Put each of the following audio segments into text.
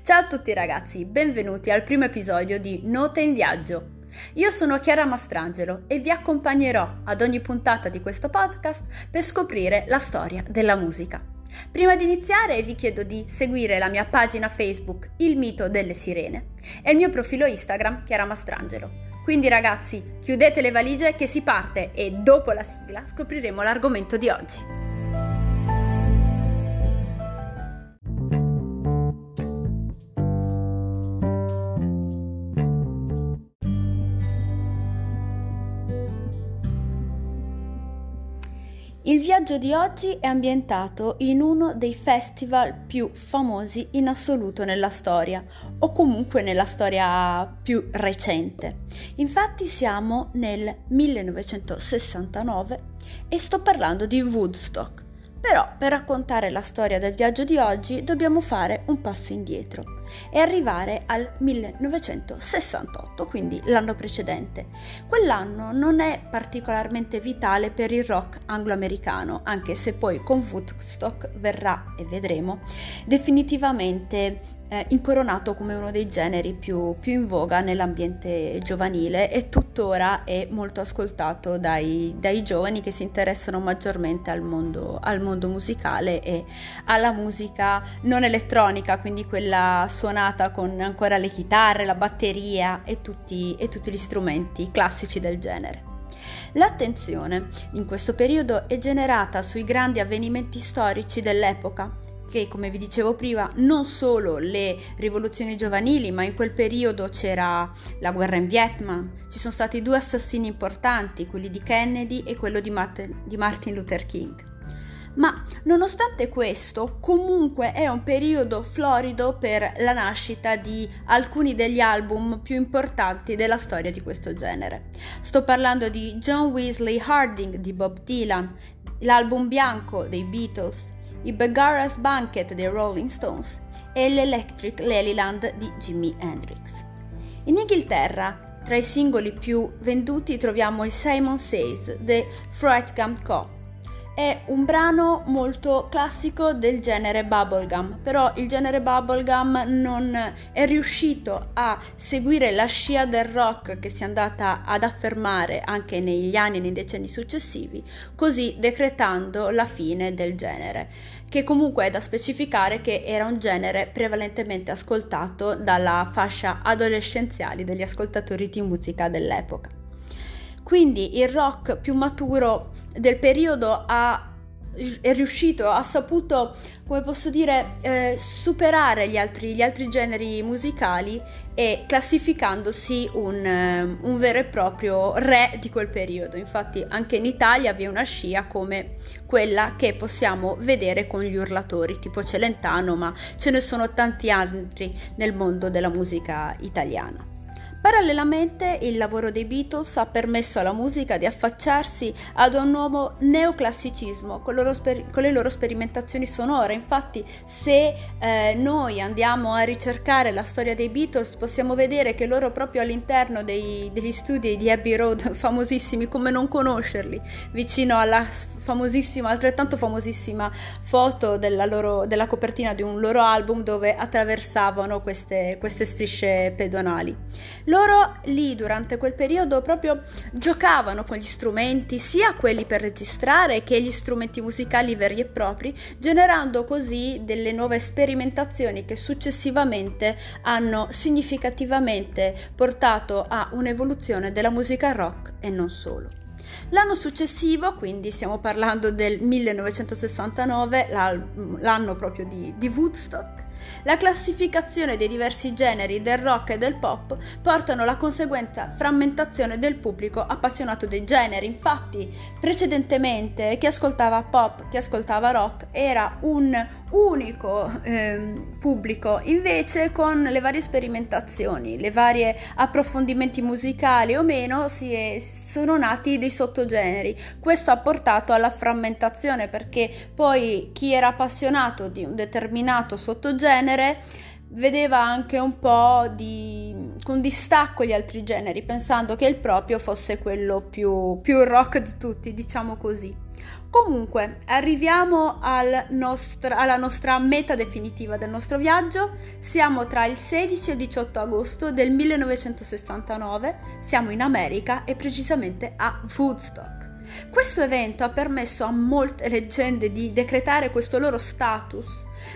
Ciao a tutti ragazzi, benvenuti al primo episodio di Note in Viaggio. Io sono Chiara Mastrangelo e vi accompagnerò ad ogni puntata di questo podcast per scoprire la storia della musica. Prima di iniziare vi chiedo di seguire la mia pagina Facebook Il mito delle sirene e il mio profilo Instagram Chiara Mastrangelo. Quindi ragazzi, chiudete le valigie che si parte e dopo la sigla scopriremo l'argomento di oggi. Il viaggio di oggi è ambientato in uno dei festival più famosi in assoluto nella storia, o comunque nella storia più recente. Infatti siamo nel 1969 e sto parlando di Woodstock. Però per raccontare la storia del viaggio di oggi dobbiamo fare un passo indietro e arrivare al 1968, quindi l'anno precedente. Quell'anno non è particolarmente vitale per il rock anglo-americano, anche se poi con Woodstock verrà, e vedremo, definitivamente eh, incoronato come uno dei generi più, più, in voga nell'ambiente giovanile e tuttora è molto ascoltato dai, dai giovani che si interessano maggiormente al mondo, al mondo, musicale e alla musica non elettronica, quindi quella suonata con ancora le chitarre, la batteria e tutti, e tutti gli strumenti classici del genere. L'attenzione in questo periodo è generata sui grandi avvenimenti storici dell'epoca, che come vi dicevo prima non solo le rivoluzioni giovanili ma in quel periodo c'era la guerra in Vietnam, ci sono stati due assassini importanti, quelli di Kennedy e quello di, Martin, Luther King. Ma nonostante questo, comunque è un periodo florido per la nascita di alcuni degli album più importanti della storia di questo genere. Sto parlando di John Weasley Harding di Bob Dylan, l'album bianco dei Beatles, i Beggar's Banquet dei Rolling Stones e l'Electric Lelyland di Jimi Hendrix. In Inghilterra, tra i singoli più venduti troviamo il Simon Says The Fright Gum Co., è un brano molto classico del genere bubblegum, però il genere bubblegum non è riuscito a seguire la scia del rock che si è andata ad affermare anche negli anni e nei decenni successivi, così decretando la fine del genere, che comunque è da specificare che era un genere prevalentemente ascoltato dalla fascia adolescenziale degli ascoltatori di musica dell'epoca. Quindi il rock più maturo del periodo ha è riuscito, ha saputo, come posso dire, eh, superare gli altri, gli altri, generi musicali e classificandosi un, um, un, vero e proprio re di quel periodo. Infatti anche in Italia vi è una scia come quella che possiamo vedere con gli urlatori, tipo Celentano, ma ce ne sono tanti altri nel mondo della musica italiana. Parallelamente il lavoro dei Beatles ha permesso alla musica di affacciarsi ad un nuovo neoclassicismo con, sper- con le loro sperimentazioni sonore. Infatti se eh, noi andiamo a ricercare la storia dei Beatles possiamo vedere che loro proprio all'interno dei, degli studi di Abbey Road, famosissimi come non conoscerli, vicino alla famosissima, altrettanto famosissima foto della, loro, della copertina di un loro album dove attraversavano queste, queste strisce pedonali. Loro lì durante quel periodo proprio giocavano con gli strumenti, sia quelli per registrare che gli strumenti musicali veri e propri, generando così delle nuove sperimentazioni che successivamente hanno significativamente portato a un'evoluzione della musica rock e non solo. L'anno successivo, quindi stiamo parlando del 1969, l'anno proprio di, di Woodstock, la classificazione dei diversi generi del rock e del pop portano alla conseguente frammentazione del pubblico appassionato dei generi. Infatti, precedentemente chi ascoltava pop, chi ascoltava rock era un unico eh, pubblico, invece con le varie sperimentazioni, le varie approfondimenti musicali o meno si è, sono nati dei sottogeneri. Questo ha portato alla frammentazione perché poi chi era appassionato di un determinato sottogenere vedeva anche un po' di, con distacco gli altri generi, pensando che il proprio fosse quello più, più rock di tutti, diciamo così. Comunque, arriviamo al nostra, alla nostra meta definitiva del nostro viaggio. Siamo tra il 16 e il 18 agosto del 1969, siamo in America e precisamente a Woodstock. Questo evento ha permesso a molte leggende di decretare questo loro status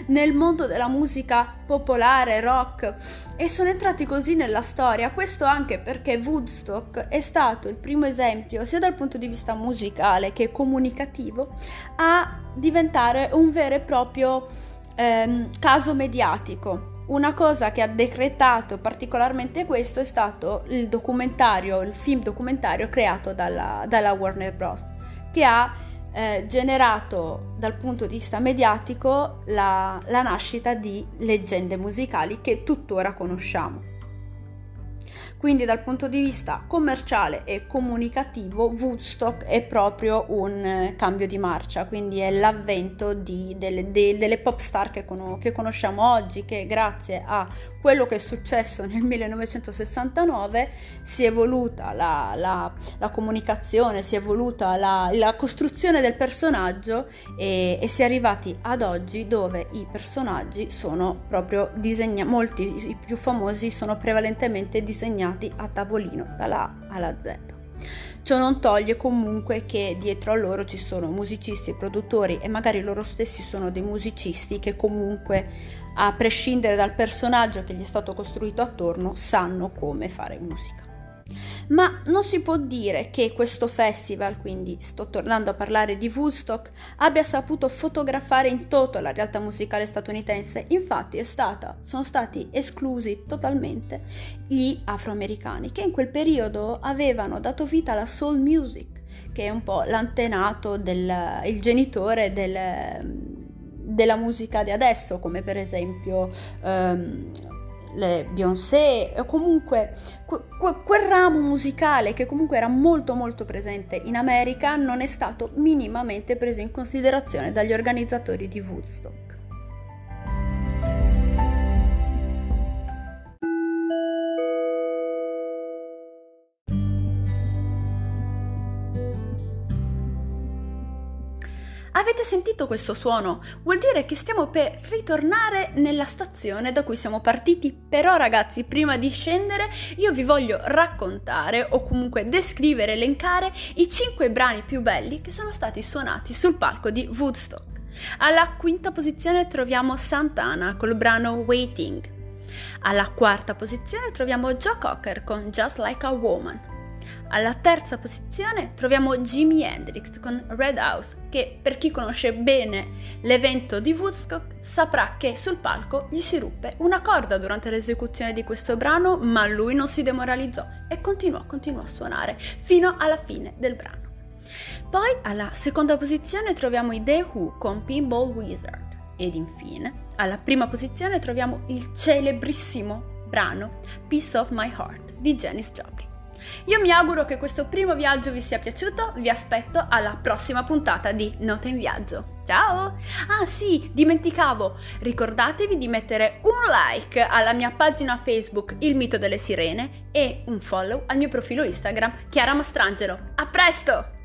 nel mondo della musica popolare, rock e sono entrati così nella storia, questo anche perché Woodstock è stato il primo esempio sia dal punto di vista musicale che comunicativo a diventare un vero e proprio ehm, caso mediatico una cosa che ha decretato particolarmente questo è stato il documentario, il film documentario creato dalla, dalla Warner Bros. che ha eh, generato dal punto di vista mediatico la, la nascita di leggende musicali che tuttora conosciamo. Quindi dal punto di vista commerciale e comunicativo Woodstock è proprio un eh, cambio di marcia, quindi è l'avvento di, delle, de, delle, pop star che, con, che conosciamo oggi che grazie a quello che è successo nel 1969 si è evoluta la, la, la comunicazione, si è evoluta la, la costruzione del personaggio e, e, si è arrivati ad oggi dove i personaggi sono proprio disegnati, molti, i più famosi sono prevalentemente disegnati a tavolino dalla A alla Z. Ciò non toglie comunque che dietro a loro ci sono musicisti e produttori e magari loro stessi sono dei musicisti che comunque, a prescindere dal personaggio che gli è stato costruito attorno, sanno come fare musica. Ma non si può dire che questo festival, quindi sto tornando a parlare di Woodstock, abbia saputo fotografare in toto la realtà musicale statunitense. Infatti stata, sono stati esclusi totalmente gli afroamericani che in quel periodo avevano dato vita alla soul music, che è un po' l'antenato del il genitore del, della musica di adesso, come per esempio um, Beyoncé, o comunque que- que- quel ramo musicale che comunque era molto molto presente in America non è stato minimamente preso in considerazione dagli organizzatori di Woodstock. Avete sentito questo suono? Vuol dire che stiamo per ritornare nella stazione da cui siamo partiti. Però ragazzi, prima di scendere, io vi voglio raccontare o comunque descrivere, elencare i 5 brani più belli che sono stati suonati sul palco di Woodstock. Alla quinta posizione troviamo Santana col brano Waiting. Alla quarta posizione troviamo Joe Cocker con Just Like a Woman. Alla terza posizione troviamo Jimi Hendrix con Red House, che per chi conosce bene l'evento di Woodstock saprà che sul palco gli si ruppe una corda durante l'esecuzione di questo brano, ma lui non si demoralizzò e continuò, continuò a suonare fino alla fine del brano. Poi alla seconda posizione troviamo i The Who con Pinball Wizard ed infine alla prima posizione troviamo il celebrissimo brano Piece of My Heart di Janis Joplin. Io mi auguro che questo primo viaggio vi sia piaciuto, vi aspetto alla prossima puntata di Note in Viaggio. Ciao! Ah sì, dimenticavo, ricordatevi di mettere un like alla mia pagina Facebook Il mito delle sirene e un follow al mio profilo Instagram Chiara Mastrangelo. A presto!